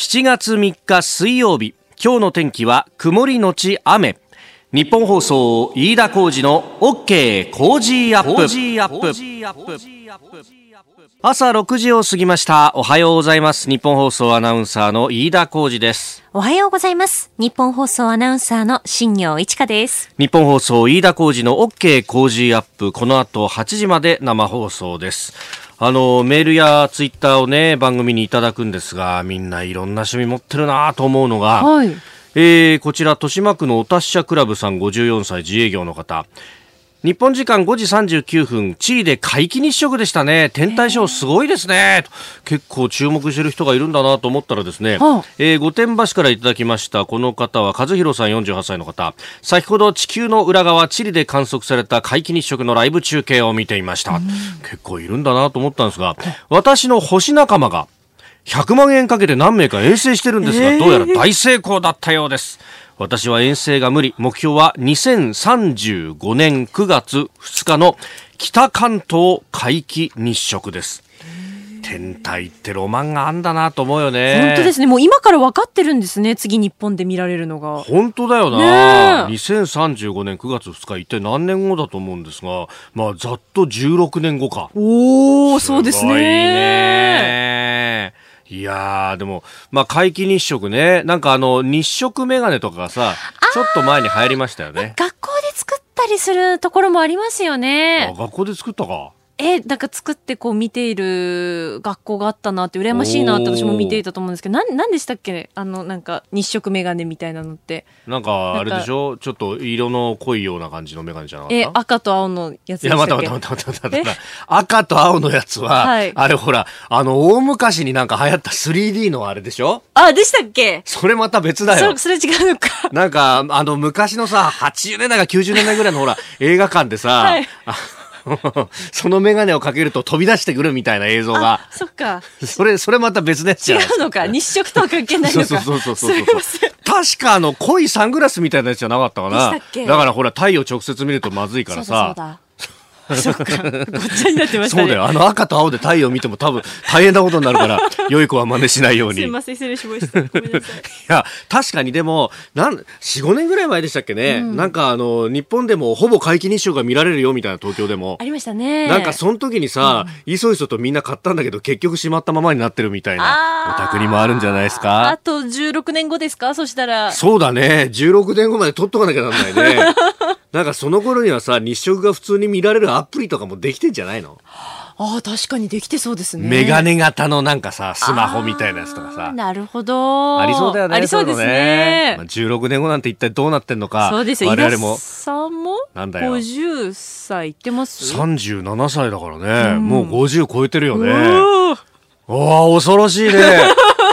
7月3日水曜日今日の天気は曇りのち雨。日本放送飯田浩二の OK 工事アップ。朝6時を過ぎました。おはようございます。日本放送アナウンサーの飯田浩二です。おはようございます。日本放送アナウンサーの新業一華です。日本放送飯田浩二の OK 工事アップ。この後8時まで生放送ですあの、メールやツイッターをね、番組にいただくんですが、みんないろんな趣味持ってるなと思うのが、はい、えー、こちら、豊島区のお達者クラブさん54歳自営業の方。日本時間5時39分、地位で皆既日食でしたね。天体ショーすごいですね。結構注目してる人がいるんだなと思ったらですね、はあ、えー、御殿場市からいただきましたこの方は和弘さん48歳の方。先ほど地球の裏側、チリで観測された皆既日食のライブ中継を見ていました。結構いるんだなと思ったんですが、私の星仲間が100万円かけて何名か遠征してるんですが、どうやら大成功だったようです。私は遠征が無理。目標は2035年9月2日の北関東皆既日食です。天体ってロマンがあんだなと思うよね。本当ですね。もう今から分かってるんですね。次日本で見られるのが。本当だよな。ね、2035年9月2日一体何年後だと思うんですが、まあざっと16年後か。おお、そうですね。ねいやー、でも、まあ、皆既日食ね。なんかあの、日食メガネとかがさ、ちょっと前に流行りましたよね。学校で作ったりするところもありますよね。あ、学校で作ったか。え、なんか作ってこう見ている学校があったなって羨ましいなって私も見ていたと思うんですけど、なん、なんでしたっけ？あの、なんか日食メガネみたいなのって。なんか、あれでしょ？ちょっと色の濃いような感じのメガネじゃなかった？え、赤と青のやつでしたっけ？いや、待って待って待って待って待って。赤と青のやつは、はい、あれほら、あの、大昔になんか流行った 3D のあれでしょ？あ、でしたっけ？それまた別だよ。それ、それ違うのか。なんか、あの、昔のさ、80年代か90年代ぐらいのほら、映画館でさ、はい その眼鏡をかけると飛び出してくるみたいな映像が。そっか。それ、それまた別のやつ違うのか。日食とは関係ないのか。そうそうそうそうそう確かあの、濃いサングラスみたいなやつじゃなかったかな。だからほら、太陽直接見るとまずいからさ。そっか。ごっちゃになってました、ね、そうだよ。あの赤と青で太陽見ても多分大変なことになるから、良い子は真似しないように。すいません、失礼しました。ごめんなさい。いや、確かにでも、なん、4、5年ぐらい前でしたっけね。うん、なんかあの、日本でもほぼ皆既日食が見られるよみたいな東京でも。ありましたね。なんかその時にさ、いそいそとみんな買ったんだけど、結局しまったままになってるみたいな、お宅にもあるんじゃないですか？あと16年後ですか？そしたら。そうだね。16年後まで取っとかなきゃなんないね。なんかその頃にはさ、日食が普通に見られるアプリとかもできてんじゃないの？ああ、確かにできてそうですね。メガネ型のなんかさ、スマホみたいなやつとかさ。なるほど。ありそうだよね。ありそうですね。ねまあ、16年後なんて一体どうなってんのか。そうですよ。我々も。さんもなんだよ。50歳いってます ?37 歳だからね。もう50超えてるよね。ああ、恐ろしいね。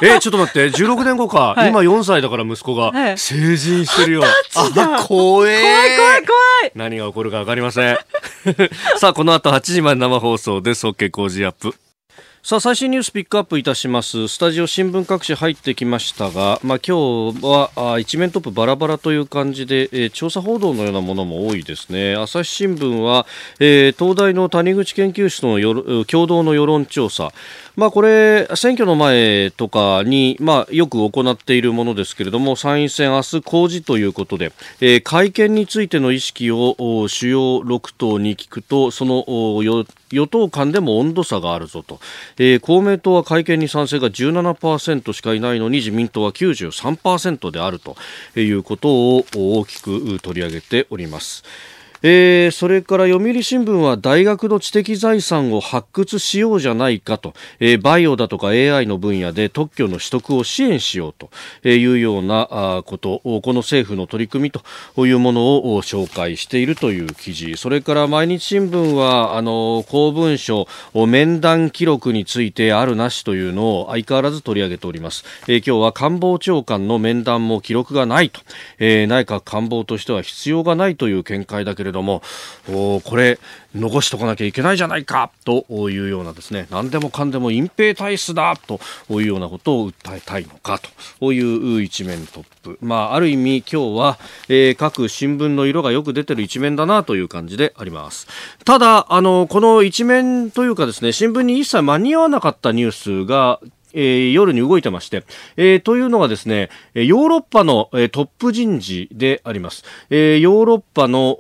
え、ちょっと待って、16年後か。はい、今4歳だから息子が、成人してるよ。あ、怖え。怖い怖い怖い。何が起こるかわかりません。さあ、この後8時まで生放送です。OK 工事アップ。さあ最新ニュースピックアップいたしますスタジオ新聞各紙入ってきましたが、まあ、今日はあ一面トップバラバラという感じで、えー、調査報道のようなものも多いですね朝日新聞は、えー、東大の谷口研究室のよ共同の世論調査まあ、これ、選挙の前とかに、まあ、よく行っているものですけれども、参院選明日公示ということで、えー、会見についての意識を主要6党に聞くと、その与党間でも温度差があるぞと、えー、公明党は会見に賛成が17%しかいないのに自民党は93%であるということを大きく取り上げております。えー、それから読売新聞は大学の知的財産を発掘しようじゃないかと、えー、バイオだとか AI の分野で特許の取得を支援しようと。いうようなことこの政府の取り組みというものを紹介しているという記事。それから毎日新聞はあの公文書面談記録についてあるなしというのを相変わらず取り上げております、えー、今日は官房長官の面談も記録がないと、えー、内閣官房としては必要がないという見解だけれどもこれ残しとかなきゃいけないじゃないかというようなですね何でもかんでも隠蔽体質だというようなことを訴えたいのかという一面トップ、まあ、ある意味今日は、えー、各新聞の色がよく出てる一面だなという感じであります。ただあのこの一面というかですね新聞に一切間に合わなかったニュースがえー、夜に動いてまして、えー、というのがですね、ヨーロッパの、えー、トップ人事であります。え、ヨーロッパの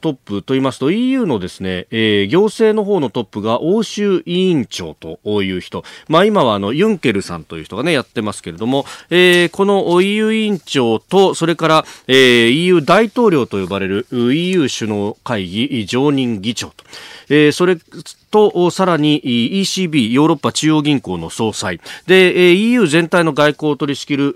トップと言いますと EU のですね、え、行政の方のトップが欧州委員長という人。まあ今はあのユンケルさんという人がね、やってますけれども、え、この EU 委員長と、それから、え、EU 大統領と呼ばれる EU 首脳会議常任議長と。え、それと、さらに ECB、ヨーロッパ中央銀行の総裁、で、EU 全体の外交を取り仕切る、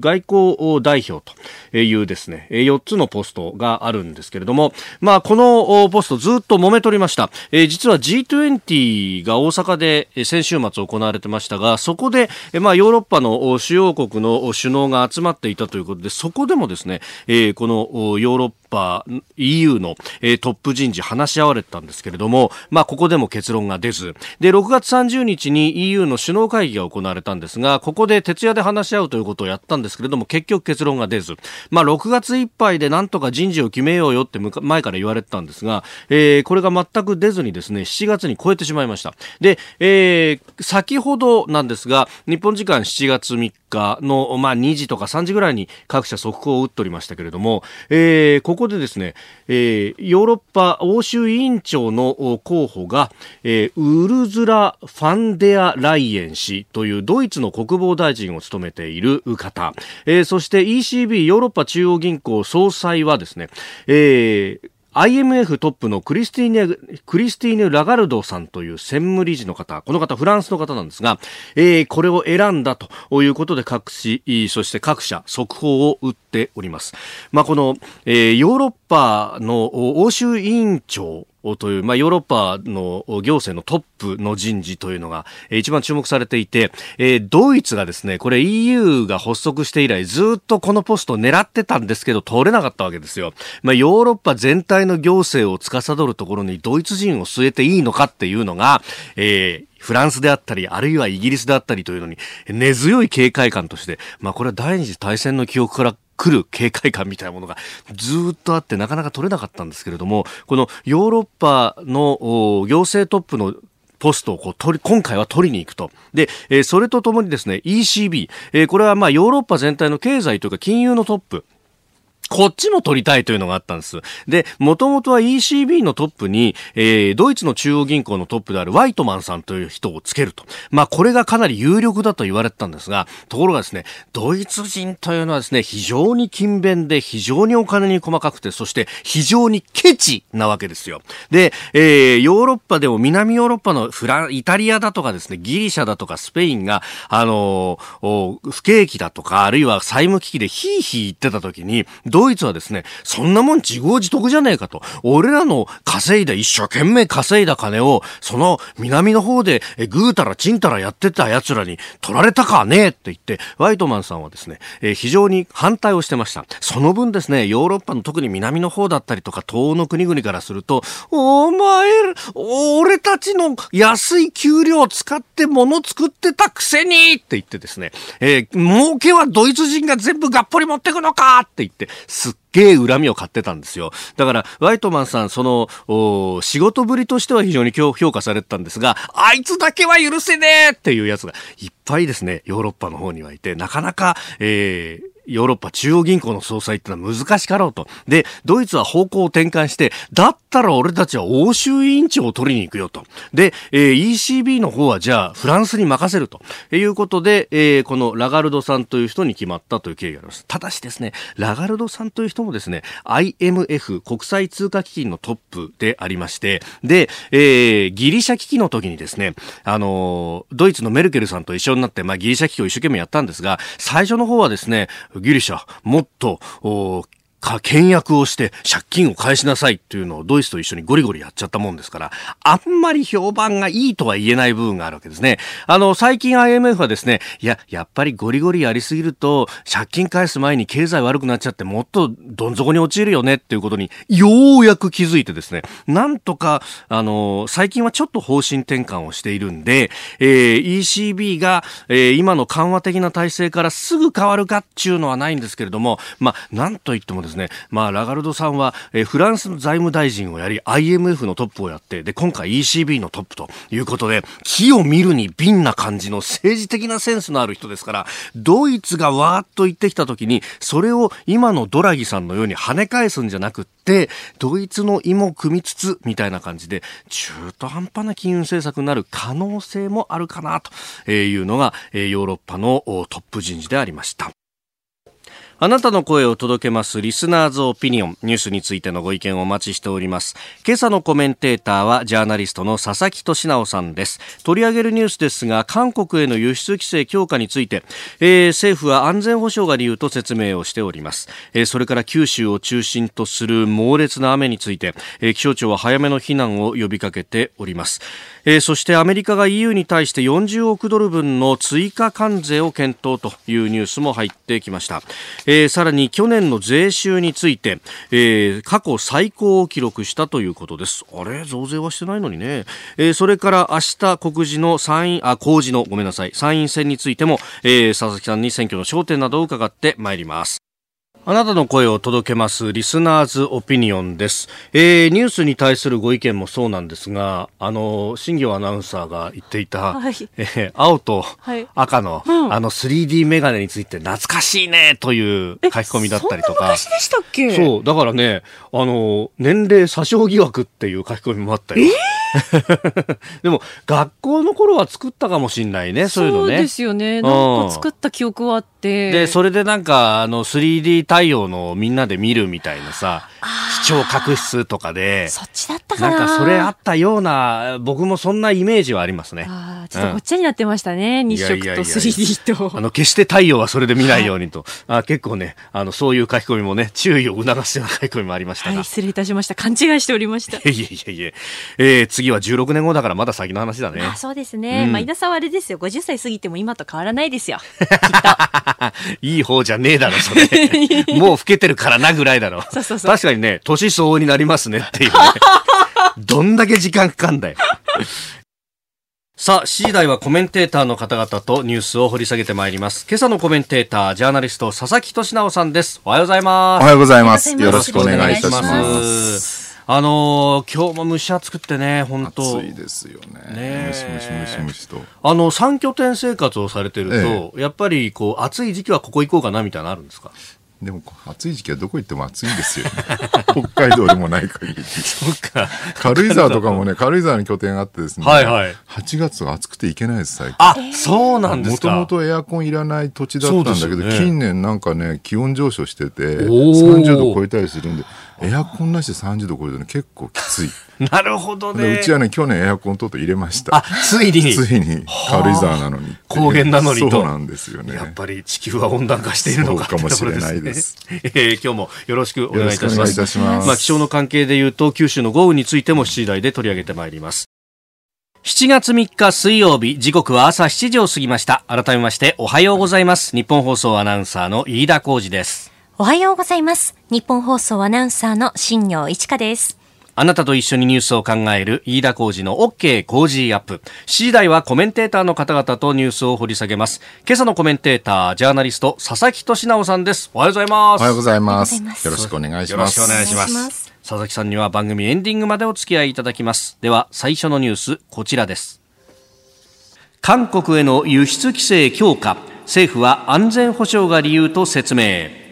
外交代表というですね、4つのポストがあるんですけれども、まあ、このポストずっと揉め取りました。えー、実は G20 が大阪で先週末行われてましたが、そこで、まあ、ヨーロッパの主要国の首脳が集まっていたということで、そこでもですね、えー、このヨーロッパ EU の、えー、トップ人事話し合われたんですけれども、まあ、ここでも結論が出ず。で6月30日に EU の首脳会議が行われたんですがここで徹夜で話し合うということをやったんですけれども結局結論が出ず、まあ、6月いっぱいでなんとか人事を決めようよって前から言われてたんですが、えー、これが全く出ずにですね7月に超えてしまいました。で、えー、先ほどなんですが日本時間7月3日の、まあ、2時とか3時ぐらいに各社速報を打っておりましたけれども、えー、こここでですね、えー、ヨーロッパ欧州委員長の候補が、えー、ウルズラ・ファンデア・ライエン氏というドイツの国防大臣を務めている方、えー、そして ECB ヨーロッパ中央銀行総裁はですね、えー IMF トップのクリスティーネ、クリスティーネ・ラガルドさんという専務理事の方、この方フランスの方なんですが、えー、これを選んだということで各紙、そして各社、速報を打っております。まあ、この、えー、ヨーロッパの欧州委員長という、まあ、ヨーロッパの行政のトップの人事というのが、一番注目されていて、えー、ドイツがですね、これ EU が発足して以来ずっとこのポストを狙ってたんですけど、通れなかったわけですよ。まあ、ヨーロッパ全体の行政を司るところにドイツ人を据えていいのかっていうのが、えー、フランスであったり、あるいはイギリスであったりというのに、根強い警戒感として、まあこれは第二次大戦の記憶から来る警戒感みたいなものがずっとあってなかなか取れなかったんですけれども、このヨーロッパの行政トップのポストをこう取り、今回は取りに行くと。で、えー、それとともにですね、ECB、えー、これはまあヨーロッパ全体の経済というか金融のトップ。こっちも取りたいというのがあったんです。で、もともとは ECB のトップに、えー、ドイツの中央銀行のトップであるワイトマンさんという人をつけると。まあ、これがかなり有力だと言われてたんですが、ところがですね、ドイツ人というのはですね、非常に勤勉で、非常にお金に細かくて、そして非常にケチなわけですよ。で、えー、ヨーロッパでも南ヨーロッパのフラン、イタリアだとかですね、ギリシャだとかスペインが、あのー、不景気だとか、あるいは債務危機でヒーヒー言ってた時に、ドイツはですね、そんなもん自業自得じゃねえかと。俺らの稼いだ、一生懸命稼いだ金を、その南の方でぐうたらちんたらやってた奴らに取られたかねえって言って、ワイトマンさんはですね、えー、非常に反対をしてました。その分ですね、ヨーロッパの特に南の方だったりとか、東欧の国々からすると、お前、俺たちの安い給料を使って物作ってたくせにって言ってですね、えー、儲けはドイツ人が全部がっぽり持ってくのかって言って、すっげえ恨みを買ってたんですよ。だから、ワイトマンさん、その、仕事ぶりとしては非常に評価されてたんですが、あいつだけは許せねえっていうやつがいっぱいですね、ヨーロッパの方にはいて、なかなか、えー、ヨーロッパ中央銀行の総裁ってのは難しかろうと。で、ドイツは方向を転換して、だったら俺たちは欧州委員長を取りに行くよと。で、えー、ECB の方はじゃあフランスに任せるということで、えー、このラガルドさんという人に決まったという経緯があります。ただしですね、ラガルドさんという人もですね、IMF 国際通貨基金のトップでありまして、で、えー、ギリシャ危機の時にですね、あのドイツのメルケルさんと一緒になって、まあギリシャ危機を一生懸命やったんですが、最初の方はですね、ギリシャ、もっと、か、倹約をして借金を返しなさいっていうのをドイツと一緒にゴリゴリやっちゃったもんですから、あんまり評判がいいとは言えない部分があるわけですね。あの、最近 IMF はですね、いや、やっぱりゴリゴリやりすぎると、借金返す前に経済悪くなっちゃってもっとどん底に陥るよねっていうことに、ようやく気づいてですね、なんとか、あの、最近はちょっと方針転換をしているんで、えー、ECB が、えー、今の緩和的な体制からすぐ変わるかっていうのはないんですけれども、まあ、なんといってもですね、まあ、ラガルドさんは、え、フランスの財務大臣をやり IMF のトップをやってで今回 ECB のトップということで木を見るに瓶な感じの政治的なセンスのある人ですからドイツがわーっと言ってきた時にそれを今のドラギさんのように跳ね返すんじゃなくってドイツの意も組みつつみたいな感じで中途半端な金融政策になる可能性もあるかなというのがヨーロッパのトップ人事でありました。あなたの声を届けますリスナーズオピニオンニュースについてのご意見をお待ちしております。今朝のコメンテーターはジャーナリストの佐々木俊直さんです。取り上げるニュースですが韓国への輸出規制強化について、えー、政府は安全保障が理由と説明をしております、えー、それから九州を中心とする猛烈な雨について、えー、気象庁は早めの避難を呼びかけております。えー、そしてアメリカが EU に対して40億ドル分の追加関税を検討というニュースも入ってきました、えー、さらに去年の税収について、えー、過去最高を記録したということです。あれ？増税はしてないのにね、え、それから明日告示の参院あ公示のごめんなさい。参院選についても、え、佐々木さんに選挙の焦点などを伺ってまいります。あなたの声を届けますリスナーズオピニオンです、えー、ニュースに対するご意見もそうなんですがあの新業アナウンサーが言っていた、はい、えー、青と赤の、はいうん、あの 3D メガネについて懐かしいねという書き込みだったりとか。昔でしたっけ？そうだからねあの年齢詐称疑惑っていう書き込みもあったよ、えー？でも学校の頃は作ったかもしれないねそういうのね。そうですよね。なんか作った記憶はあってでそれでなんかあの 3D 対応のみんなで見るみたいなさ視聴覚室とかでそっちだったかな。なんかそれあったような僕もそんなイメージはありますね。あちょっとごっちゃになってましたね、うん、日食と 3D と。あの決して太陽はそれで見ないようにと、はい、あ結構ねあのそういう書き込みもね注意を促すような書き込みもありましたが、はい、失礼いたしました。勘違いしておりました。いえいえいえいえ。えー、次は16年後だからまだ先の話だね。あそうですね、うん、まあ稲さんはあれですよ。50歳過ぎても今と変わらないですよ いい方じゃねえだろそれ もう老けてるからなぐらいだろそうそうそう確かにね年相応になりますねっていうね どんだけ時間かかんだよさあ、7時台はコメンテーターの方々とニュースを掘り下げてまいります。今朝のコメンテーター、ジャーナリスト、佐々木俊直さんです。おはようございます。おはようございます。よろしくお願いいたします。あのー、今日も蒸し暑くってね、本当。暑いですよね。ねムシムシムシムシと。あの、三拠点生活をされてると、ええ、やっぱり、こう、暑い時期はここ行こうかな、みたいなのあるんですか？でも暑い時期はどこ行っても暑いんですよ、ね、北海道でもない限り。そっか。軽井沢とかもね軽井沢に拠点があってですね、はいはい、8月は暑くて行けないです最近。あそうなんですか。もともとエアコンいらない土地だったんだけど、ね、近年なんかね気温上昇してて30度超えたりするんでエアコンなしで30度超えるとね結構きつい。なるほどね。うちはね去年エアコンとうと入れました。あついに。ついに軽井沢なのに。高原なのにそうなんですよね。やっぱり地球は温暖化しているのかかもしれないです、ね、えー、今日もよろしくお願いいたします。しままあ気象の関係でいうと九州の豪雨についても7時台で取り上げてまいります。7月3日水曜日時刻は朝7時を過ぎました。改めましておはようございます。日本放送アナウンサーの飯田浩二ですおはようございます。日本放送アナウンサーの新業一華です。あなたと一緒にニュースを考える飯田浩二の OK 工事アップ。7時台はコメンテーターの方々とニュースを掘り下げます。今朝のコメンテーター、ジャーナリスト、佐々木俊直さんです。おはようございます。おはようございます。よろしくお願いします。よろしくお願いします。佐々木さんには番組エンディングまでお付き合いいただきます。では、最初のニュース、こちらです。韓国への輸出規制強化。政府は安全保障が理由と説明。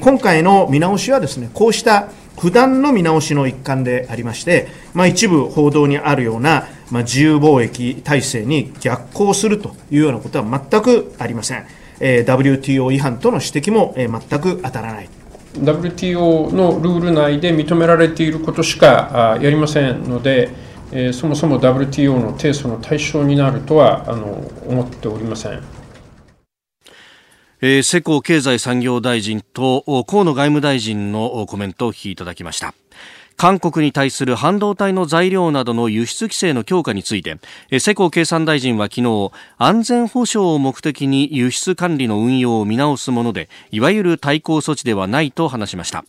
今回の見直しはですね、こうした不断の見直しの一環でありまして、まあ、一部報道にあるような、まあ、自由貿易体制に逆行するというようなことは全くありません。えー、WTO 違反との指摘も、えー、全く当たらない。WTO のルール内で認められていることしかやりませんので、えー、そもそも WTO の提訴の対象になるとはあの思っておりません。えー、世耕経済産業大臣と河野外務大臣のコメントを聞きいただきました。韓国に対する半導体の材料などの輸出規制の強化について世耕経産大臣は昨日安全保障を目的に輸出管理の運用を見直すものでいわゆる対抗措置ではないと話しました。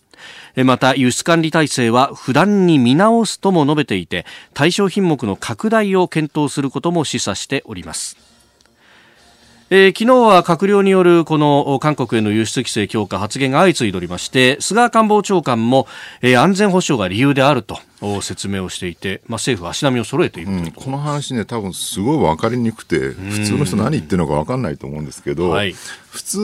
また輸出管理体制は不断に見直すとも述べていて対象品目の拡大を検討することも示唆しております。えー、昨日は閣僚によるこの韓国への輸出規制強化発言が相次いでおりまして菅官房長官も、えー、安全保障が理由であると説明をしていて、まあ、政府は足並みを揃えている、うん、この話ね多分すごい分かりにくくて普通の人何言ってるのか分かんないと思うんですけど、はい、普通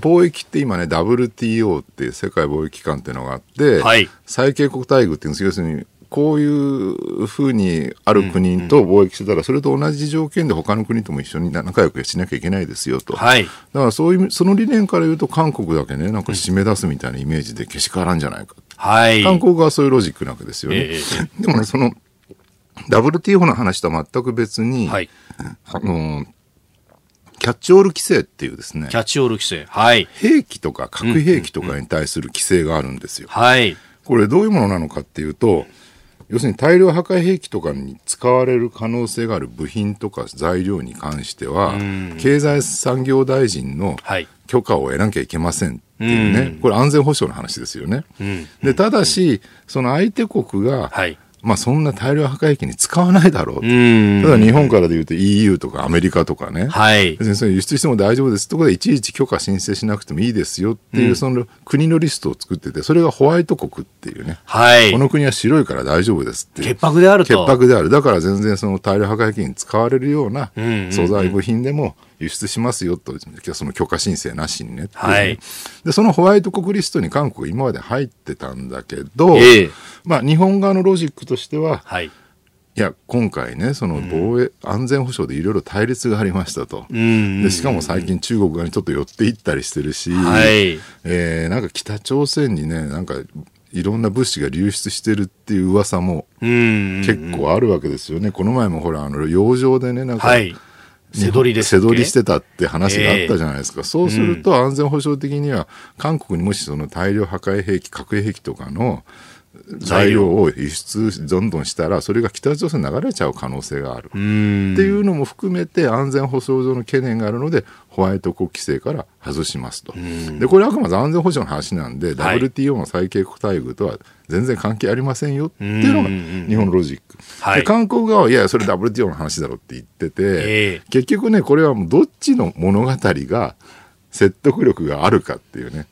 貿易って今ね WTO って世界貿易機関っていうのがあって、はい、最恵国待遇っていうんです。要するにこういうふうにある国と貿易してたら、それと同じ条件で他の国とも一緒に仲良くしなきゃいけないですよと。はい、だからそういう、その理念から言うと韓国だけね、なんか締め出すみたいなイメージでけしからんじゃないか。はい。韓国はそういうロジックなわけですよね。えー、でもね、その、WTO の話とは全く別に、はい、あの、キャッチオール規制っていうですね。キャッチオール規制。はい。兵器とか核兵器とかに対する規制があるんですよ。はい。これどういうものなのかっていうと、要するに大量破壊兵器とかに使われる可能性がある部品とか材料に関しては、経済産業大臣の許可を得なきゃいけませんっていうね、これ安全保障の話ですよね。でただし、その相手国が、はいまあそんな大量破壊機に使わないだろうと。ただ日本からで言うと EU とかアメリカとかね。はい。別に輸出しても大丈夫ですってことでいちいち許可申請しなくてもいいですよっていう、その国のリストを作ってて、それがホワイト国っていうね。はい。この国は白いから大丈夫ですって潔白であると。潔白である。だから全然その大量破壊機に使われるような素材部品でも、輸出しますよと、その許可申請なしにね。はい。で、そのホワイト国リストに韓国今まで入ってたんだけど、えー、まあ日本側のロジックとしては、はい。いや、今回ね、その防衛、うん、安全保障でいろいろ対立がありましたと。で、しかも最近中国側にちょっと寄っていったりしてるし、はい。えー、なんか北朝鮮にね、なんか、いろんな物資が流出してるっていう噂も結構あるわけですよね。この前もほら、あの、洋上でね、なんか、はい背取りです背取りしてたって話があったじゃないですか。えー、そうすると安全保障的には、韓国にもしその大量破壊兵器、核兵器とかの材料を輸出どんどんしたら、それが北朝鮮に流れちゃう可能性がある。っていうのも含めて安全保障上の懸念があるので、ホワイト国規制から外しますと。で、これはあくまで安全保障の話なんで、はい、WTO の最恵国待遇とは全然関係ありませんよっていうのが日本のロジック。はい、で韓国側は、いや、それ WTO の話だろって言ってて、えー、結局ね、これはもうどっちの物語が説得力があるかっていうね。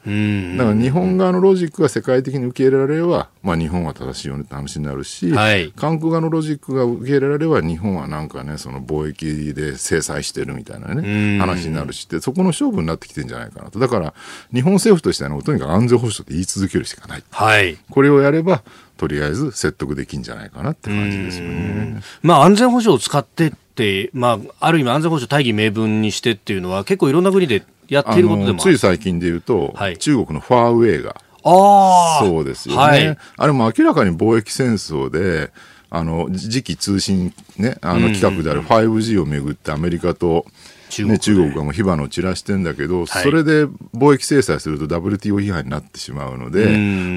だから日本側のロジックが世界的に受け入れられれば、まあ日本は正しいよねって話になるし、はい、韓国側のロジックが受け入れられれば、日本はなんかね、その貿易で制裁してるみたいなね、話になるしって、そこの勝負になってきてるんじゃないかなと。だから、日本政府としては、ね、とにかく安全保障って言い続けるしかない。はい。これをやれば、とりあえず説得できんじゃないかなって感じですよね。まあ安全保障を使ってって、まあ、ある意味安全保障大義名分にしてっていうのは結構いろんな国でやっていることでもつい最近で言うと、はい、中国のファーウェイがあそうですよね、はい、あれも明らかに貿易戦争であの次期通信、ね、あの企画である 5G をめぐってアメリカと中国,、ね、中国がもう火花を散らしてんだけど、はい、それで貿易制裁すると WTO 違反になってしまうので、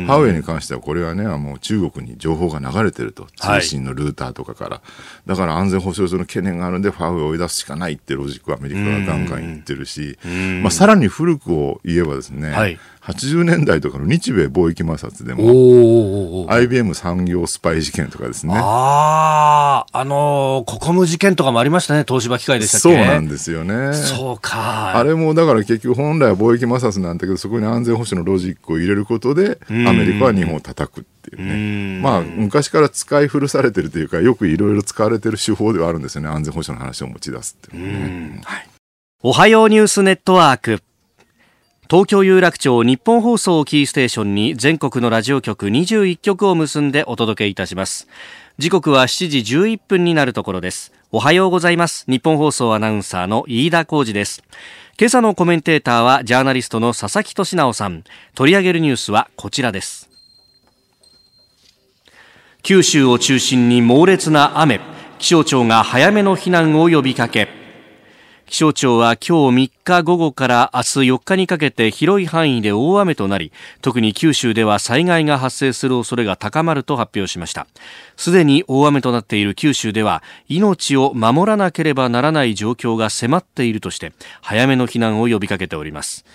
ハウェイに関してはこれはね、もう中国に情報が流れてると、通信のルーターとかから、はい、だから安全保障上の懸念があるんで、ファーウェイを追い出すしかないってロジックはアメリカがガンガン言ってるし、まあ、さらに古くを言えばですね、はい80年代とかの日米貿易摩擦でも、IBM 産業スパイ事件とかですね。ああ、あのー、ココム事件とかもありましたね、東芝機械でしたっけ？そうなんですよね。そうか。あれもだから結局本来は貿易摩擦なんだけど、そこに安全保障のロジックを入れることで、アメリカは日本を叩くっていうね。まあ、昔から使い古されてるというか、よくいろいろ使われてる手法ではあるんですよね、安全保障の話を持ち出すっていうね。はい。おはようニュースネットワーク。東京有楽町日本放送キーステーションに全国のラジオ局21局を結んでお届けいたします。時刻は7時11分になるところです。おはようございます。日本放送アナウンサーの飯田浩二です。今朝のコメンテーターはジャーナリストの佐々木俊直さん。取り上げるニュースはこちらです。九州を中心に猛烈な雨。気象庁が早めの避難を呼びかけ。気象庁は今日3日午後から明日4日にかけて広い範囲で大雨となり特に九州では災害が発生する恐れが高まると発表しました。すでに大雨となっている九州では命を守らなければならない状況が迫っているとして早めの避難を呼びかけております。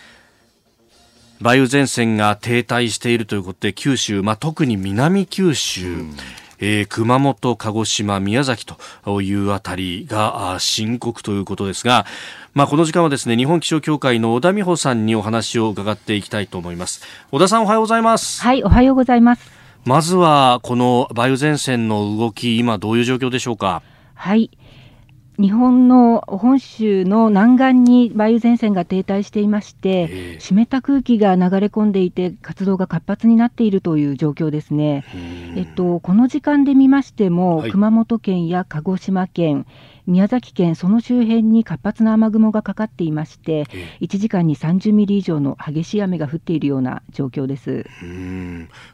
梅雨前線が停滞しているということで九州、まあ、特に南九州、うんえー、熊本、鹿児島、宮崎というあたりが深刻ということですが、まあ、この時間はですね、日本気象協会の小田美穂さんにお話を伺っていきたいと思います。小田さんおはようございます。はい、おはようございます。まずは、この梅雨前線の動き、今どういう状況でしょうか？はい。日本の本州の南岸に梅雨前線が停滞していまして、湿った空気が流れ込んでいて、活動が活発になっているという状況ですね。えっと、この時間で見ましても、はい、熊本県や鹿児島県、宮崎県、その周辺に活発な雨雲がかかっていまして、1時間に30ミリ以上の激しい雨が降っているような状況です。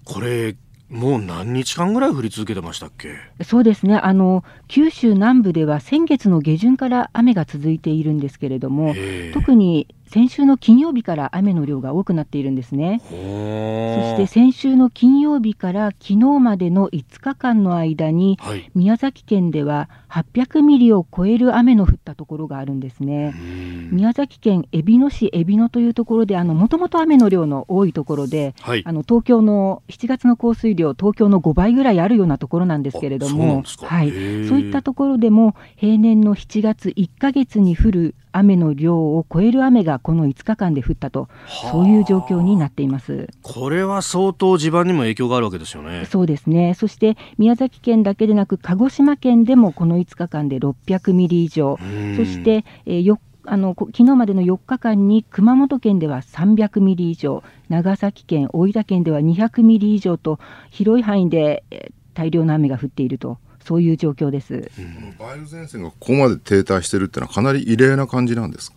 これもう何日間ぐらい降り続けてましたっけ？そうですね。あの、九州南部では先月の下旬から雨が続いているんですけれども、特に先週の金曜日から雨の量が多くなっているんですね。そして先週の金曜日から昨日までの5日間の間に、はい、宮崎県では800ミリを超える雨の降ったところがあるんですね。宮崎県海老野市海老野というところで、もともと雨の量の多いところで、はい、あの東京の7月の降水量、東京の5倍ぐらいあるようなところなんですけれども、はい、そういったところでも平年の7月1か月に降る雨の量を超える雨がこの5日間で降ったと、そういう状況になっています。これは相当、地盤にも影響があるわけですよね。そうですね、そして宮崎県だけでなく、鹿児島県でもこの5日間で600ミリ以上、そして、えー、あの昨日までの4日間に熊本県では300ミリ以上、長崎県、大分県では200ミリ以上と、広い範囲で大量の雨が降っていると。そういう状況です、うん、梅雨前線がここまで停滞しているっていうのはかなり異例な感じなんです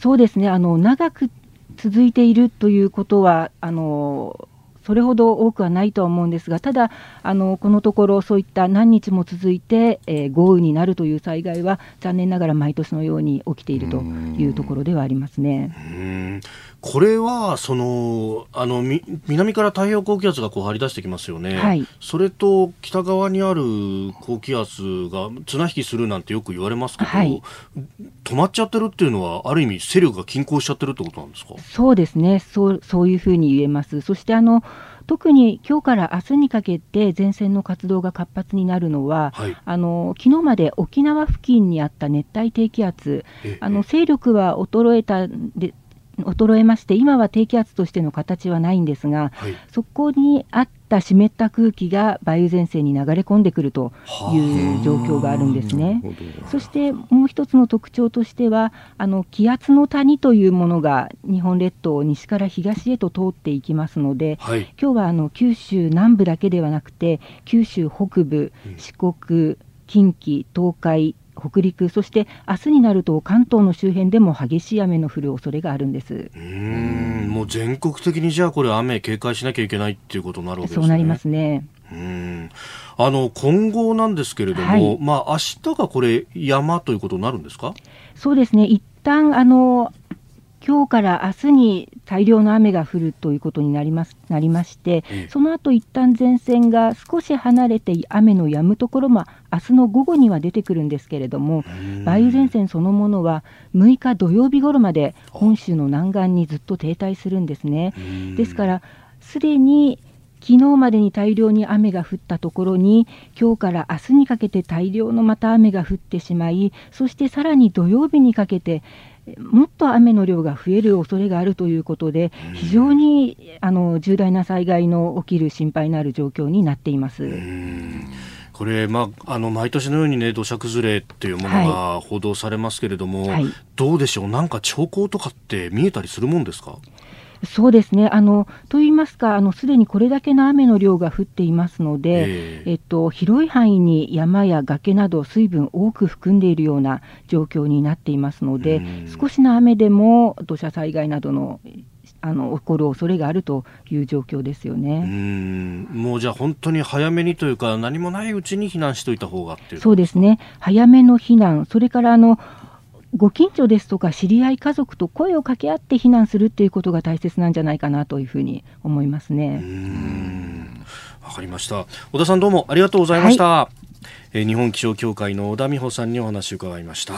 そうですねあの長く続いているということはあのそれほど多くはないとは思うんですが、ただ、あのこのところ、そういった何日も続いて、えー、豪雨になるという災害は、残念ながら毎年のように起きているというところではありますね。これはそのあのみ南から太平洋高気圧がこう張り出してきますよね、はい、それと北側にある高気圧が綱引きするなんてよく言われますけど、はい、止まっちゃってるっていうのは、ある意味、勢力が均衡しちゃってるってことなんですか？そうですね、そうそういうふうに言えます。そしてあの特に今日から明日にかけて前線の活動が活発になるのは、はい、あの昨日まで沖縄付近にあった熱帯低気圧、あの勢力は衰えたで衰えまして、今は低気圧としての形はないんですが、はい、そこにあった湿った空気が梅雨前線に流れ込んでくるという状況があるんですね。そしてもう一つの特徴としては、あの気圧の谷というものが日本列島を西から東へと通っていきますので、はい、今日はあの九州南部だけではなくて、九州北部、四国、近畿、東海、北陸、そして明日になると関東の周辺でも激しい雨の降る恐れがあるんです。うんもう全国的にじゃあ、これ、雨警戒しなきゃいけないっていうことになるわけですね。そうなりますね。うん。あの今後なんですけれども、はい、まあ明日がこれ、山ということになるんですか？そうですね、一旦あの今日から明日に大量の雨が降るということになりますなりまして、その後一旦前線が少し離れて雨の止むところも明日の午後には出てくるんですけれども、梅雨前線そのものは6日土曜日頃まで本州の南岸にずっと停滞するんですね。ですから、すでに昨日までに大量に雨が降ったところに今日から明日にかけて大量のまた雨が降ってしまいそしてさらに土曜日にかけてもっと雨の量が増える恐れがあるということで、非常にあの重大な災害の起きる心配のある状況になっています。これ、まあ、あの毎年のように、ね、土砂崩れっていうものが報道されますけれども、はい、どうでしょう、なんか兆候とかって見えたりするもんですか？そうですね。あのといいますか、すでにこれだけの雨の量が降っていますので、えー、えっと、広い範囲に山や崖など、水分多く含んでいるような状況になっていますので、少しの雨でも土砂災害などのあの起こる恐れがあるという状況ですよね。うん。もうじゃあ、本当に早めにというか、何もないうちに避難しておいた方がってそうですね、早めの避難、それからあのご近所ですとか知り合い家族と声を掛け合って避難するっていうことが大切なんじゃないかなというふうに思いますね。わかりました。小田さんどうもありがとうございました。はい、え日本気象協会の小田美穂さんにお話を伺いました。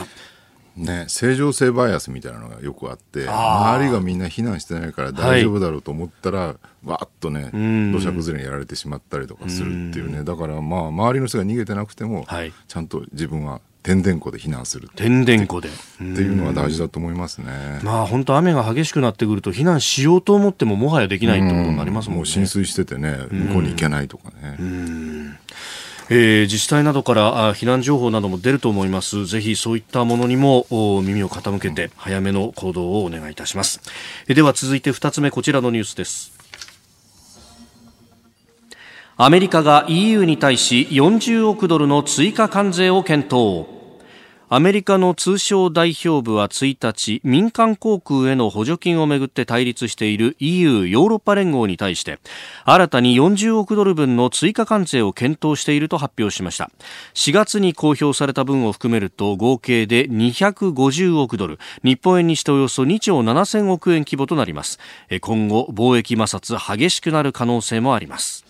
ね、正常性バイアスみたいなのがよくあって周りがみんな避難してないから大丈夫だろうと思ったら、はい、わっとね土砂崩れにやられてしまったりとかするっていうねだからまあ周りの人が逃げてなくても、はい、ちゃんと自分は天然湖で避難する天然湖でっていうのは大事だと思いますね。まあ本当雨が激しくなってくると避難しようと思ってももはやできないってことになりますもんね。もう浸水しててね向こうに行けないとかね。えー、自治体などから避難情報なども出ると思います。ぜひそういったものにも耳を傾けて早めの行動をお願いいたします。えー、では続いて2つ目こちらのニュースです。アメリカが EU に対し40億ドルの追加関税を検討。アメリカの通商代表部は1日民間航空への補助金をめぐって対立している EU= ヨーロッパ連合に対して新たに40億ドル分の追加関税を検討していると発表しました。4月に公表された分を含めると合計で250億ドル。日本円にしておよそ2兆7000億円規模となります。今後貿易摩擦激しくなる可能性もあります。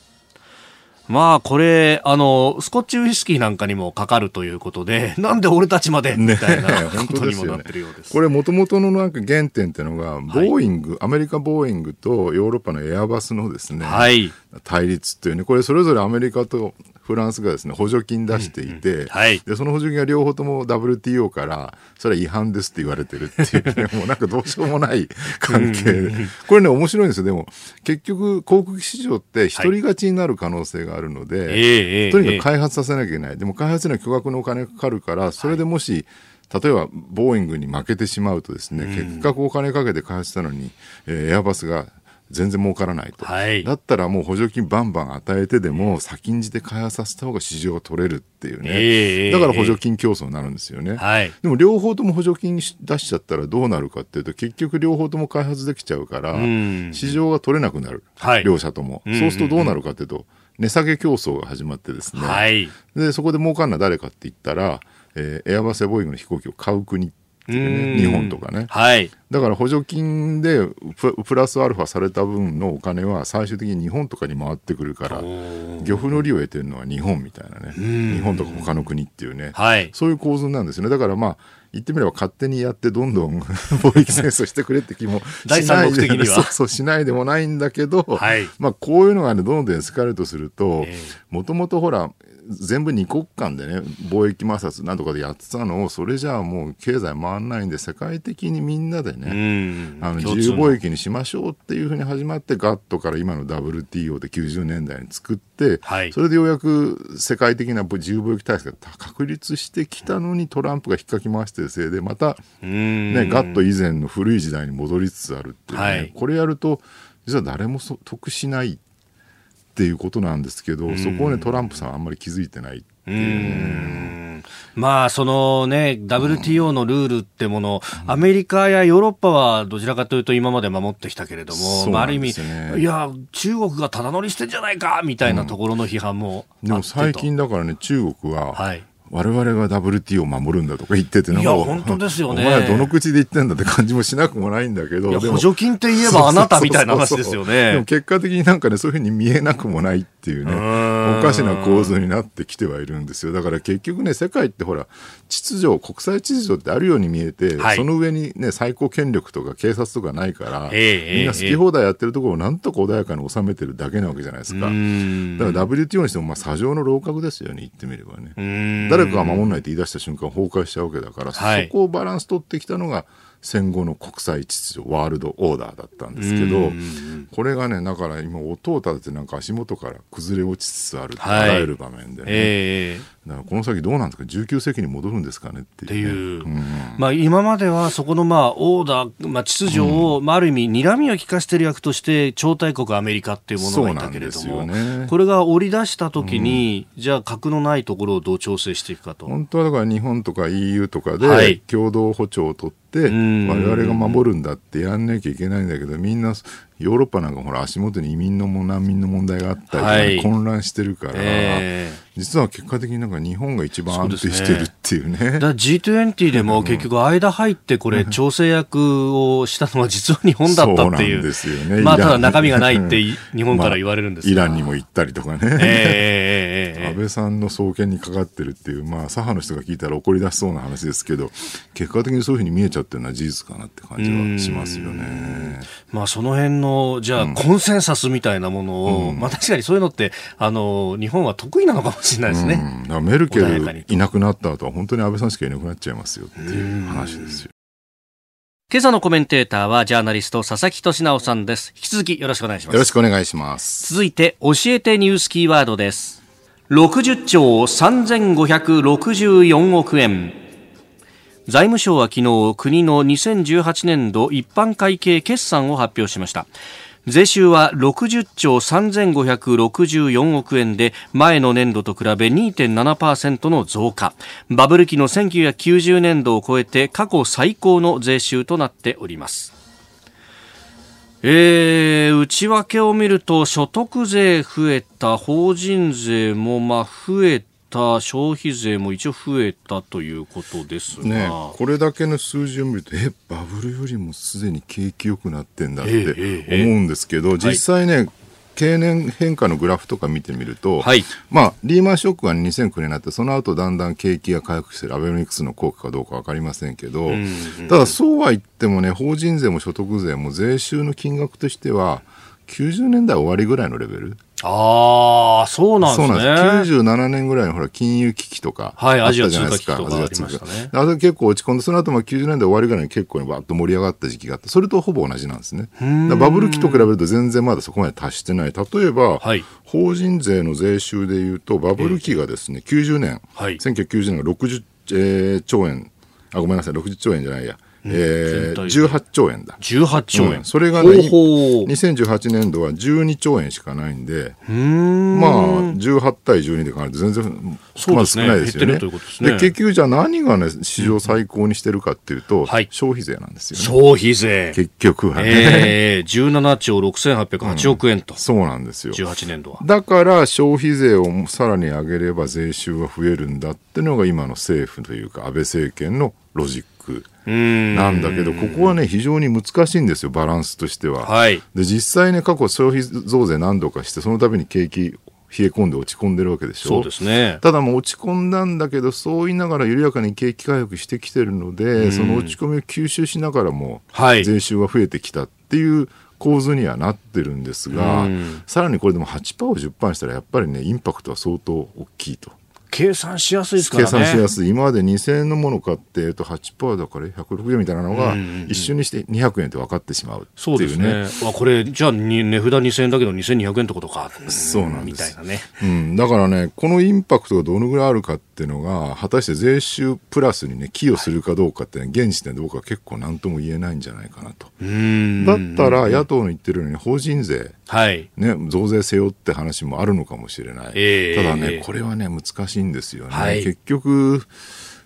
まあ、これ、あの、スコッチウイスキーなんかにもかかるということで、なんで俺たちまで、みたいな ことにもなってるようです。これ、もともとのなんか原点っていうのが、ボーイング、はい、アメリカボーイングとヨーロッパのエアバスのですね、はい、対立っていうね、これそれぞれアメリカとフランスがですね補助金出していて、うんうんはい、でその補助金が両方とも WTO からそれは違反ですって言われてるっていう、ね、もうなんかどうしようもない関係で。これね面白いんですよ。でも結局航空機市場って一人勝ちになる可能性があるので、はい、とにかく開発させなきゃいけない。でも開発には巨額のお金がかかるからそれでもし、例えば、ボーイングに負けてしまうとですね、結果お金かけて開発したのに、えー、エアバスが全然儲からないと、はい、だったらもう補助金バンバン与えてでも先んじて開発させた方が市場が取れるっていうね、えー、だから補助金競争になるんですよね、はい、でも両方とも補助金出しちゃったらどうなるかっていうと結局両方とも開発できちゃうから市場が取れなくなる、はい、両者とも、そうするとどうなるかっていうと値下げ競争が始まってですね、はい、でそこで儲かんのは誰かって言ったら、えー、エアバスやボーイングの飛行機を買う国ってね、日本とかね、はい、だから補助金でプラスアルファされた分のお金は最終的に日本とかに回ってくるから漁夫の利を得てるのは日本みたいなね。日本とか他の国っていうね、はい、そういう構図なんですよね。だからまあ言ってみれば勝手にやってどんどん 貿易戦争してくれって気もしないでそうそうしないでもないんだけど、はい、まあこういうのがねどんどんエスカレートするともともとほら全部二国間でね貿易摩擦なんとかでやってたのをそれじゃあもう経済回んないんで世界的にみんなでねあの自由貿易にしましょうっていうふうに始まってガットから今の WTO で90年代に作って、はい、それでようやく世界的な自由貿易体制が確立してきたのにトランプが引っかき回してるせいでまた、ね、ガット以前の古い時代に戻りつつあるっていうね、はい、これやると実は誰も得しないっていうことなんですけど、そこをね、トランプさんはあんまり気づいてないっていう、まあ、そのね、WTO のルールってもの、うん、アメリカやヨーロッパはどちらかというと今まで守ってきたけれども、ね、まあ、ある意味、いや、中国がただ乗りしてんじゃないかみたいなところの批判も、うん、でも最近だからね、中国は、はい我々が WTO を守るんだとか言ってていや本当ですよね。お前はどの口で言ってんだって感じもしなくもないんだけど補助金って言えばあなたみたいな話ですよね。でも結果的になんかねそういうふうに見えなくもないっていうねおかしな構図になってきてはいるんですよ。だから結局ね世界ってほら秩序国際秩序ってあるように見えて、はい、その上にね最高権力とか警察とかないから、えー、みんな好き放題やってるところをなんとか穏やかに収めてるだけなわけじゃないですか。だから WTO にしてもまあ砂上の楼閣ですよね言ってみればね。誰かが守んないと言い出した瞬間崩壊しちゃうわけだから、はい、そこをバランス取ってきたのが戦後の国際秩序ワールドオーダーだったんですけどこれがねだから今音を立ててなんか足元から崩れ落ちつつある、はい、あらゆる場面でね、えー、だからこの先どうなんですか？19世紀に戻るんですかねっていう、ね,、う。ん、まあ、今まではそこのまあオーダー、まあ、秩序を、うん、まあ、ある意味睨みを利かしている役として超大国アメリカっていうものがいたけれども、ね、これが織り出した時に、うん、じゃあ核のないところをどう調整していくかと。本当はだから日本とか EU とかで共同歩調を取って、我々が守るんだってやんなきゃいけないんだけどみんなヨーロッパなんかほら足元に移民のも難民の問題があったり、はい、混乱してるから、えー、実は結果的になんか日本が一番安定してるっていうね。うねだ G20 でも結局間入ってこれ調整役をしたのは実は日本だったっていう。ですよね。まあただ中身がないって日本から言われるんですイランにも行ったりとかね。えーえー、安倍さんの送検にかかってるっていう、まあ、左派の人が聞いたら怒り出しそうな話ですけど、結果的にそういうふうに見えちゃってるのは事実かなって感じはしますよね。まあ、その辺の、じゃあ、コンセンサスみたいなものを、うん、まあ、確かにそういうのって、あの、日本は得意なのかもしれないですね。うん、メルケルいなくなった後は、本当に安倍さんしかいなくなっちゃいますよっていう話ですよ。今朝のコメンテーターはジャーナリスト佐々木俊直さんです。引き続きよろしくお願いします。よろしくお願いします。続いて教えてニュースキーワードです。60兆3564億円。財務省は昨日国の2018年度一般会計決算を発表しました。税収は60兆3564億円で前の年度と比べ2.7%の増加バブル期の1990年度を超えて過去最高の税収となっておりますえー、内訳を見ると所得税増えた法人税もまあ増えた消費税も一応増えたということですが、ね、これだけの数字を見るとえバブルよりもすでに景気良くなってんだって思うんですけど、実際ね、経年変化のグラフとか見てみると、はい、まあ、リーマンショックが2009年になって、その後だんだん景気が回復してるアベノミクスの効果かどうか分かりませんけど、ただそうは言ってもね、法人税も所得税も税収の金額としては、90年代終わりぐらいのレベル。ああ、そうなんですね。そうなんです。97年ぐらいのほら、金融危機とか。はい、アジア通貨危機とかありましたね。あれ結構落ち込んで、その後も90年代終わりぐらいに結構バッと盛り上がった時期があって、それとほぼ同じなんですね。バブル期と比べると全然まだそこまで達してない。例えば、はい、法人税の税収でいうと、バブル期がですね、90年、はい、1990年が60、えー、兆円、あ、ごめんなさい、60兆円じゃないや。えー、18兆円だ。18兆円。うん、それがね、2018年度は12兆円しかないんで、んまあ、18対12で考えると全然、まあ、少ないですよね。で、ね、結局じゃあ何がね、史上最高にしてるかっていうと、はい、消費税なんですよね。消費税。結局はね。えー、17兆6808億円と、うん、そうなんですよ。18年度は。だから消費税をさらに上げれば税収が増えるんだっていうのが今の政府というか安倍政権のロジックなんだけど、ここはね、非常に難しいんですよ、バランスとしては。はい、で実際ね、過去消費増税何度かして、その度に景気冷え込んで落ち込んでるわけでしょそうですね。ただもう落ち込んだんだけど、そう言いながら緩やかに景気回復してきてるので、その落ち込みを吸収しながらも、税収が増えてきたっていう構図にはなってるんですが、さらにこれでも8%を10%にしたら、やっぱりね、インパクトは相当大きいと。計算しやすいですからね。計算しやすい。今まで2000円のもの買って、えっと、8%だから160円みたいなのが、一瞬にして200円って分かってしまう、ね、そうですね。あこれ、じゃあ、値札2000円だけど2200円ってことか。そうなんです。みたいなね。うん。だからね、このインパクトがどのぐらいあるかっていうのが、果たして税収プラスにね、寄与するかどうかって、ね、現時点で僕は結構何とも言えないんじゃないかなと。だったら、野党の言ってるように、法人税、はい、ね、増税せよって話もあるのかもしれない。えー、ただね、これはね、難しいんですよね。はい、結局、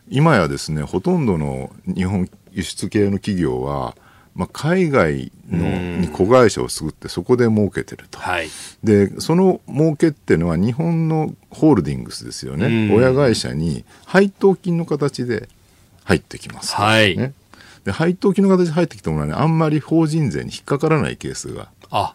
今やですね、ほとんどの日本輸出系の企業は、まあ、海外のに子会社を作ってそこで儲けてると、はい、でその儲けっていうのは日本のホールディングスですよね。親会社に配当金の形で入ってきます、ね、はい、で配当金の形で入ってきたものはねあんまり法人税に引っかからないケースがあ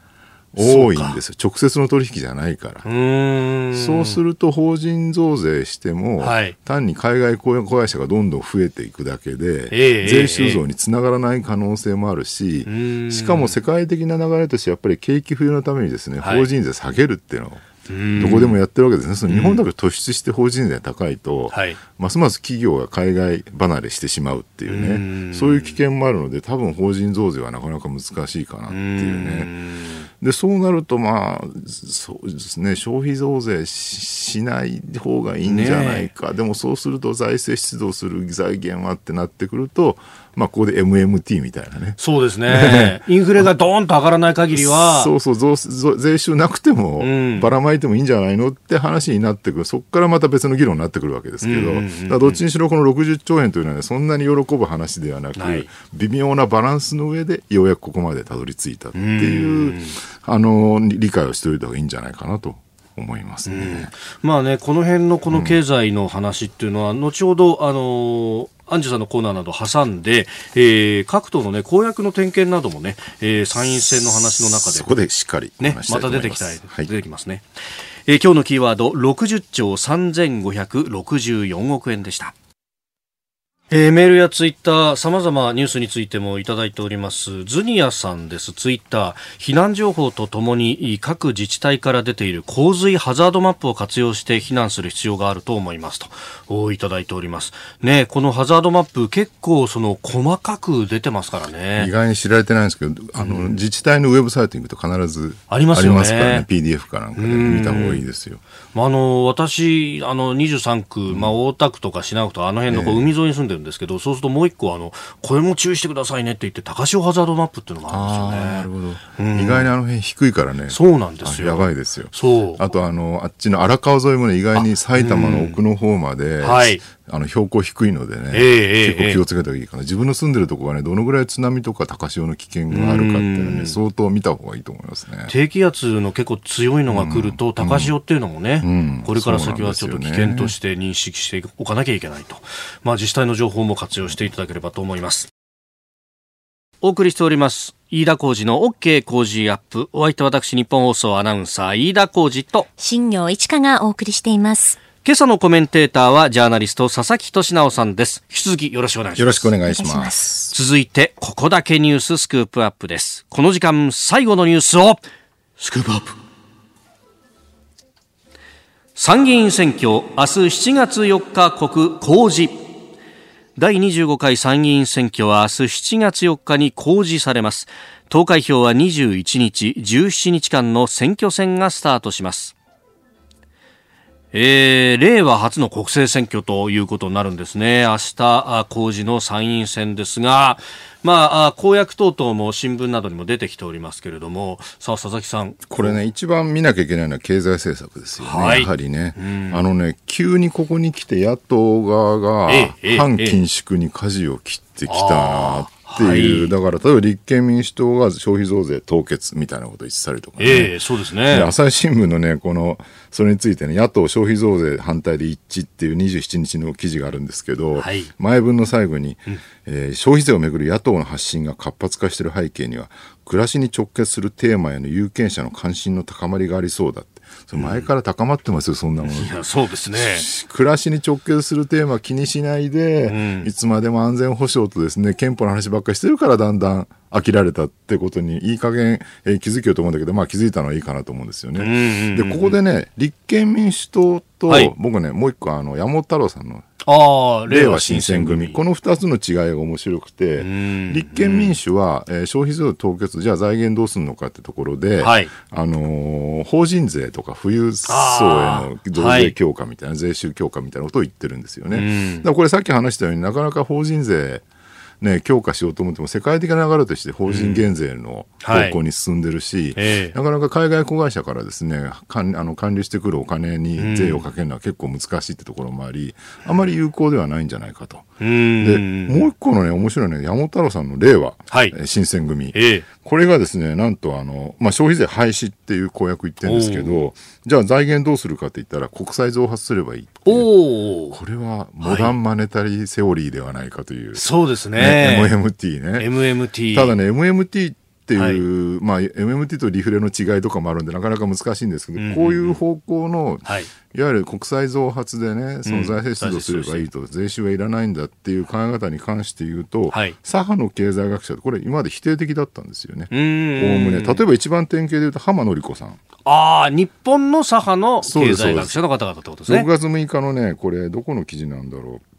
多いんですよ。直接の取引じゃないから。そうすると法人増税しても、はい、単に海外子会社がどんどん増えていくだけで、えー、税収増につながらない可能性もあるし、えー、しかも世界的な流れとしてやっぱり景気冬のためにですね、法人税下げるっていうのをどこでもやってるわけですね、その日本だけ突出して法人税が高いと、はい、ますます企業が海外離れしてしまうっていうね、そういう危険もあるので、多分法人増税はなかなか難しいかなっていうね。でそうなると、まあそうですね、消費増税しない方がいいんじゃないか、ね、でもそうすると財政出動する財源はってなってくると、まあ、ここで MMT みたいなね。そうですね。インフレがドーンと上がらない限りは。そうそう増、税収なくても、ばらまいてもいいんじゃないのって話になってくる。そこからまた別の議論になってくるわけですけど、どっちにしろこの60兆円というのはね、そんなに喜ぶ話ではなく、はい、微妙なバランスの上で、ようやくここまでたどり着いたっていう、あの、理解をしておいた方がいいんじゃないかなと思いますね、うん、まあね、この辺のこの経済の話っていうのは、後ほど、あのアンジュさんのコーナーなど挟んで、えー、各党のね、公約の点検などもね、えー、参院選の話の中で。そこでしっかりね、また出てきたい、はい、出てきますね。えー、今日のキーワード60兆3564億円でしたえー、メールやツイッター、様々ニュースについてもいただいております。ズニアさんです。ツイッター、避難情報とともに各自治体から出ている洪水ハザードマップを活用して避難する必要があると思いますと、いただいております。ねこのハザードマップ結構その細かく出てますからね。意外に知られてないんですけど、あの、うん、自治体のウェブサイトに行くと必ずありますからね。PDF かなんかで見た方がいいですよ。あの、私、あの、23区、まあ、大田区とか品区とか、あの辺のこう海沿いに住んでるんですけど、そうするともう一個、あの、これも注意してくださいねって言って、高潮ハザードマップっていうのがあるんですよね。なるほど。うん、意外にあの辺低いからね。そうなんですよ。やばいですよ。そう。あと、あの、あっちの荒川沿いもね、意外に埼玉の奥の方まで、はい。あの標高低いのでね、えー、結構気をつけた方がいいかな、自分の住んでるところがね、どのぐらい津波とか高潮の危険があるかっていうのはね、相当見た方がいいと思いますね。低気圧の結構強いのが来ると、高潮っていうのもね、うんうん、これから先はちょっと危険として認識しておかなきゃいけないと。まあ自治体の情報も活用していただければと思います。お送りしております。飯田浩二の OK 工事アップ。お相手は私、日本放送アナウンサー、飯田浩二と、新業一華がお送りしています。今朝のコメンテーターはジャーナリスト佐々木俊直さんです。引き続きよろしくお願いします。よろしくお願いします。続いて、ここだけニューススクープアップです。この時間、最後のニュースを、スクープアップ。参議院選挙、明日7月4日国公示。第25回参議院選挙は明日7月4日に公示されます。投開票は21日、17日間の選挙戦がスタートします。えー、令和初の国政選挙ということになるんですね。明日、公示の参院選ですが、まあ、公約等々も新聞などにも出てきておりますけれども、さあ、佐々木さん。これね、一番見なきゃいけないのは経済政策ですよね。はい、やはりね、あのね、急にここに来て野党側が反緊縮に舵を切ってきたなっていう、はい、だから例えば立憲民主党が消費増税凍結みたいなことを言ってたりとかね、えー、そうですね。朝日新聞のね、このそれについてね、野党消費増税反対で一致っていう27日の記事があるんですけど、はい、前文の最後に、うん、えー、消費税をめぐる野党の発信が活発化している背景には、暮らしに直結するテーマへの有権者の関心の高まりがありそうだって。前から高まってますよ、そんなもの。いや、そうですね。暮らしに直結するテーマ気にしないで、うん、いつまでも安全保障とですね、憲法の話ばっかりしてるからだんだん飽きられたってことにいい加減、えー、気づきようと思うんだけど、まあ気づいたのはいいかなと思うんですよね。で、ここでね、立憲民主党と、はい、僕ね、もう一個あの、山本太郎さんのあ令和新選組。この二つの違いが面白くて、立憲民主は、えー、消費税凍結、じゃあ財源どうするのかってところで、はい、あのー、法人税とか富裕層への増税強化みたいな、はい、税収強化みたいなことを言ってるんですよね。だからこれさっき話したようになかなか法人税、ね、強化しようと思っても世界的な流れとして法人減税の方向に進んでるし、うんはいなかなか海外子会社からですねかんあの管理してくるお金に税をかけるのは結構難しいってところもあり、あまり有効ではないんじゃないかと。でもう一個のね面白いね山本太郎さんの令和、はい、新選組、えこれがですねなんとあの、まあ、消費税廃止っていう公約言ってるんですけどじゃあ財源どうするかって言ったら国債増発すればいいおこれはモダンマネタリーセオリーではないかという、はい、そうですね。MMT ね。MMT ただね MMT っていう、はい、まあ MMT とリフレの違いとかもあるんでなかなか難しいんですけど、うんうん、こういう方向の、はい、いわゆる国債増発でねその財政出動すればいいと、うん、税収はいらないんだっていう考え方に関して言うと、はい、左派の経済学者これ今まで否定的だったんですよね。おおむね。例えば一番典型で言うと浜典子さん。ああ日本の左派の経済学者の方々ってことですね。6月6日のねこれどこの記事なんだろう。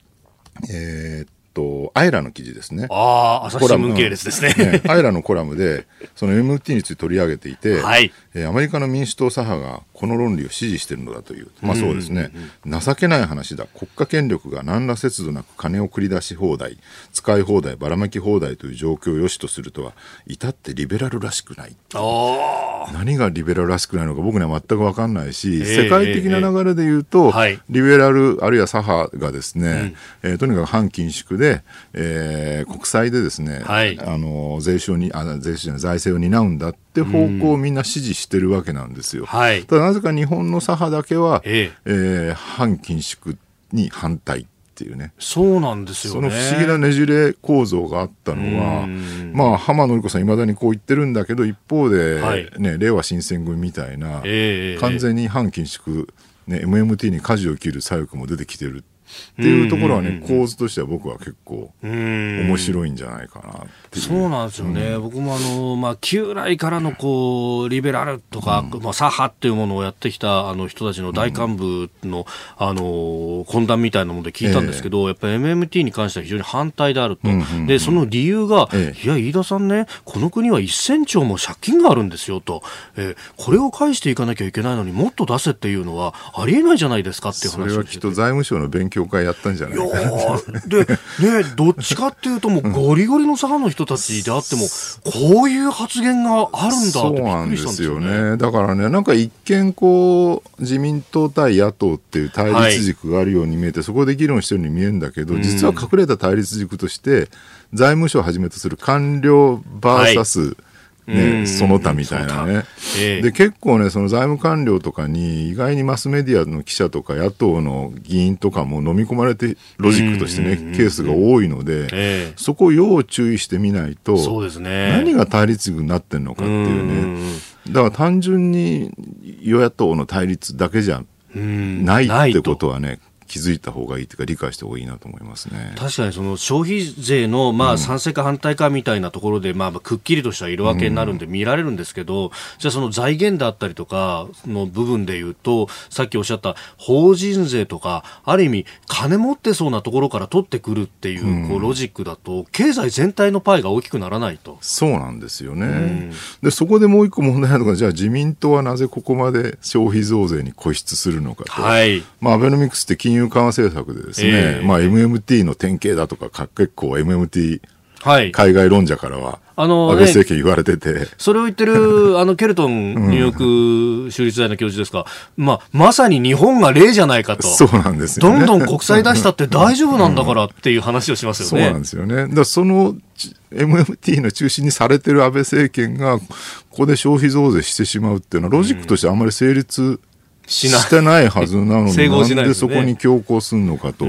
えー、っと、アイラの記事ですね。ああ、朝日新聞系列ですね。ねアイラのコラムで、その MT について取り上げていて、はい、えー、アメリカの民主党左派がこの論理を支持しているのだという。まあそうですね。情けない話だ。国家権力が何ら節度なく金を繰り出し放題、使い放題、ばらまき放題という状況を良しとするとは、至ってリベラルらしくない。何がリベラルらしくないのか僕には全く分かんないし、えー、世界的な流れで言うと、えーはい、リベラルあるいは左派がですね、うん、えー、とにかく反緊縮で、えー、国債でですね、はい、あの税収にあ税収財政を担うんだって方向をみんな支持してるわけなんですよ。はい、ただなぜか日本の左派だけは、えー、えー、反緊縮に反対。っっていうね。そうなんですよね。その不思議なねじれ構造があったのは、まあ、浜典子さんいまだにこう言ってるんだけど、一方で、ね、はい、令和新選組みたいな、えー、完全に反緊縮、ね、MMT に舵を切る左翼も出てきてるっていうところはね、構図としては僕は結構面白いんじゃないかなそうなんですよね、うん、僕もあの、まあ、旧来からのこうリベラルとか、うん、まあ、左派っていうものをやってきたあの人たちの大幹部の,、あの懇談みたいなもので聞いたんですけど、えー、やっぱり MMT に関しては非常に反対であると、でその理由が、えー、いや、飯田さんね、この国は1000兆も借金があるんですよと、えー、これを返していかなきゃいけないのにもっと出せっていうのはありえないじゃないですかっていう話それはきっと財務省の勉強会やったんじゃない？かで、ね、どっちかっていうともうゴリゴリの左派の人たちであっても、こういう発言があるんだってびっくりしたんですよね。だからね、なんか一見こう、自民党対野党っていう対立軸があるように見えて、はい、そこで議論してるように見えるんだけど、実は隠れた対立軸として、財務省をはじめとする官僚 VS、はいね、その他みたいなね、えー、で結構ねその財務官僚とかに意外にマスメディアの記者とか野党の議員とかも飲み込まれてロジックとしてね、ケースが多いので、えー、そこを要注意してみないとそうです、ね、何が対立になってるのかっていうね。だから単純に与野党の対立だけじゃないってことはね気づいた方がいいというか理解した方がいいなと思いますね。確かにその消費税のまあ賛成か反対かみたいなところでまあくっきりとした色分けになるんで見られるんですけど、じゃあその財源だったりとかの部分でいうとさっきおっしゃった法人税とかある意味金持ってそうなところから取ってくるっていうこうロジックだと経済全体のパイが大きくならないと。そうなんですよね、でそこでもう一個問題なのがじゃあ自民党はなぜここまで消費増税に固執するのかと、はい。まあ、アベノミクスって金融融緩和政策でですね、えー、まあ MMT の典型だとか、結構 MMT 海外論者からは、あの、安倍政権言われてて。それを言ってる、あの、ケルトンニューヨーク州立大の教授ですか、うん、まあ、まさに日本が例じゃないかと。そうなんですよ、ね、どんどん国債出したって 大丈夫なんだからっていう話をしますよね。そうなんですよね。だその、MMT の中心にされてる安倍政権が、ここで消費増税してしまうっていうのは、ロジックとしてあんまり成立ししてないはずなのに、なんでそこに強行するのかと、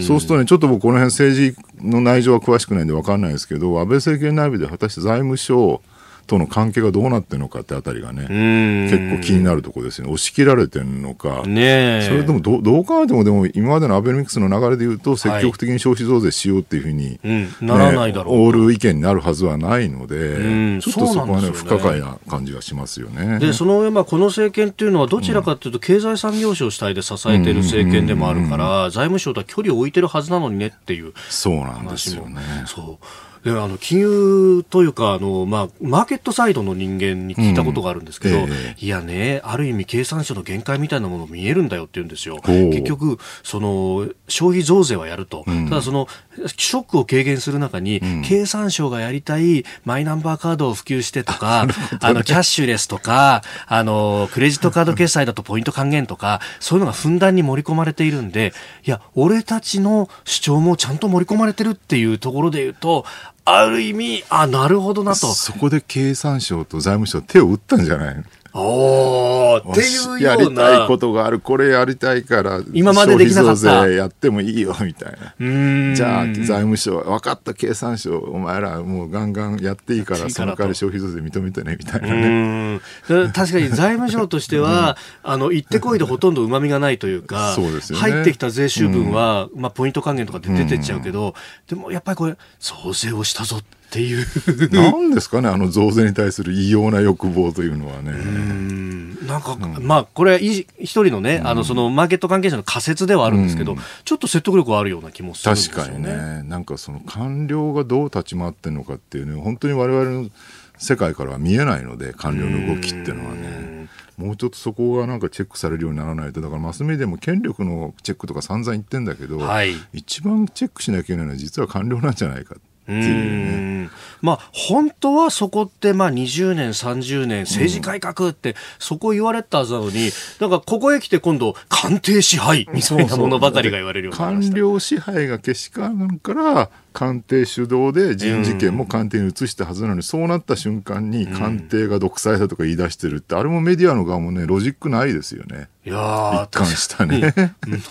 そうするとね、ちょっと僕、この辺政治の内情は詳しくないんで分かんないですけど、安倍政権内部で果たして財務省、との関係がどうなってるのかってあたりがね、結構気になるところですね。押し切られてるのか。ねそれでもど、どう考えても、でも今までのアベノミクスの流れで言うと、積極的に消費増税しようっていうふうに、はいね、ならないだろう。オール意見になるはずはないので、ちょっとそこはね、不可解な感じがしますよね。で、その上、まあ、この政権っていうのは、どちらかというと、経済産業省主体で支えてる政権でもあるから、財務省とは距離を置いてるはずなのにねっていう。そうなんですよね。そう。であの金融というかあの、まあ、マーケットサイドの人間に聞いたことがあるんですけど、うんえー、いやね、ある意味、経産省の限界みたいなもの見えるんだよって言うんですよ。結局その消費増税はやると、うん、ただそのショックを軽減する中に、うん、経産省がやりたいマイナンバーカードを普及してとか、ね、あのキャッシュレスとかあのクレジットカード決済だとポイント還元とかそういうのがふんだんに盛り込まれているんでいや俺たちの主張もちゃんと盛り込まれてるっていうところで言うとある意味、あ、なるほどなと。そこで経産省と財務省手を打ったんじゃないおっていうやりたいことがある、これやりたいから、今までできなかった。やってもいいよ、みたいな。じゃあ、財務省、分かった、経産省、お前らもうガンガンやっていいから、その代わり消費増税認めてね、みたいなね。確かに財務省としては、あの、行ってこいでほとんど旨味がないというか、そうですよね、入ってきた税収分は、まあ、ポイント還元とかで出てっちゃうけど、でもやっぱりこれ、増税をしたぞって、っていう。なんですかねあの増税に対する異様な欲望というのはね。なんか、うん、まあこれは一人のね、うん、あのそのマーケット関係者の仮説ではあるんですけど、うん、ちょっと説得力はあるような気もするんですよね。確かにね。なんかその官僚がどう立ち回ってるのかっていうね本当に我々の世界からは見えないので官僚の動きっていうのはね。もうちょっとそこがなんかチェックされるようにならないと。だからマスメディアも権力のチェックとか散々言ってんだけど、はい、一番チェックしなきゃいけないのは実は官僚なんじゃないかっていうね。まあ、本当はそこって、まあ、20年、30年、政治改革って、そこ言われたはずなのに、なんか、ここへ来て今度、官邸支配みたいなものばかりが言われるようになりました。官僚支配がけしからんから、官邸主導で人事権も官邸に移したはずなのに、そうなった瞬間に官邸が独裁だとか言い出してるって、あれもメディアの側もね、ロジックないですよね。いや一貫したね。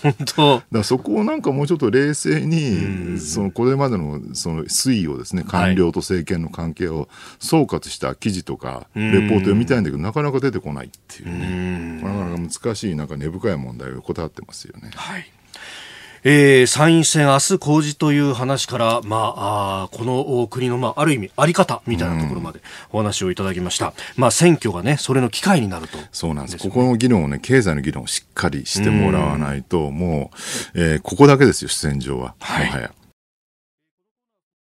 本当。だそこをなんかもうちょっと冷静に、そのこれまでのその推移をですね、官僚と政権の関係を総括した記事とか、レポート読みたいんだけど、なかなか出てこないっていうね。なかなか難しい、なんか根深い問題を答ってますよね。はい。えー、参院選明日公示という話から、まあ、あこの国の、まあ、ある意味、あり方みたいなところまでお話をいただきました。まあ、選挙がね、それの機会になると、そうなんです。ここの議論をね、経済の議論をしっかりしてもらわないと、うもう、えー、ここだけですよ、主戦場は。はい。もはや。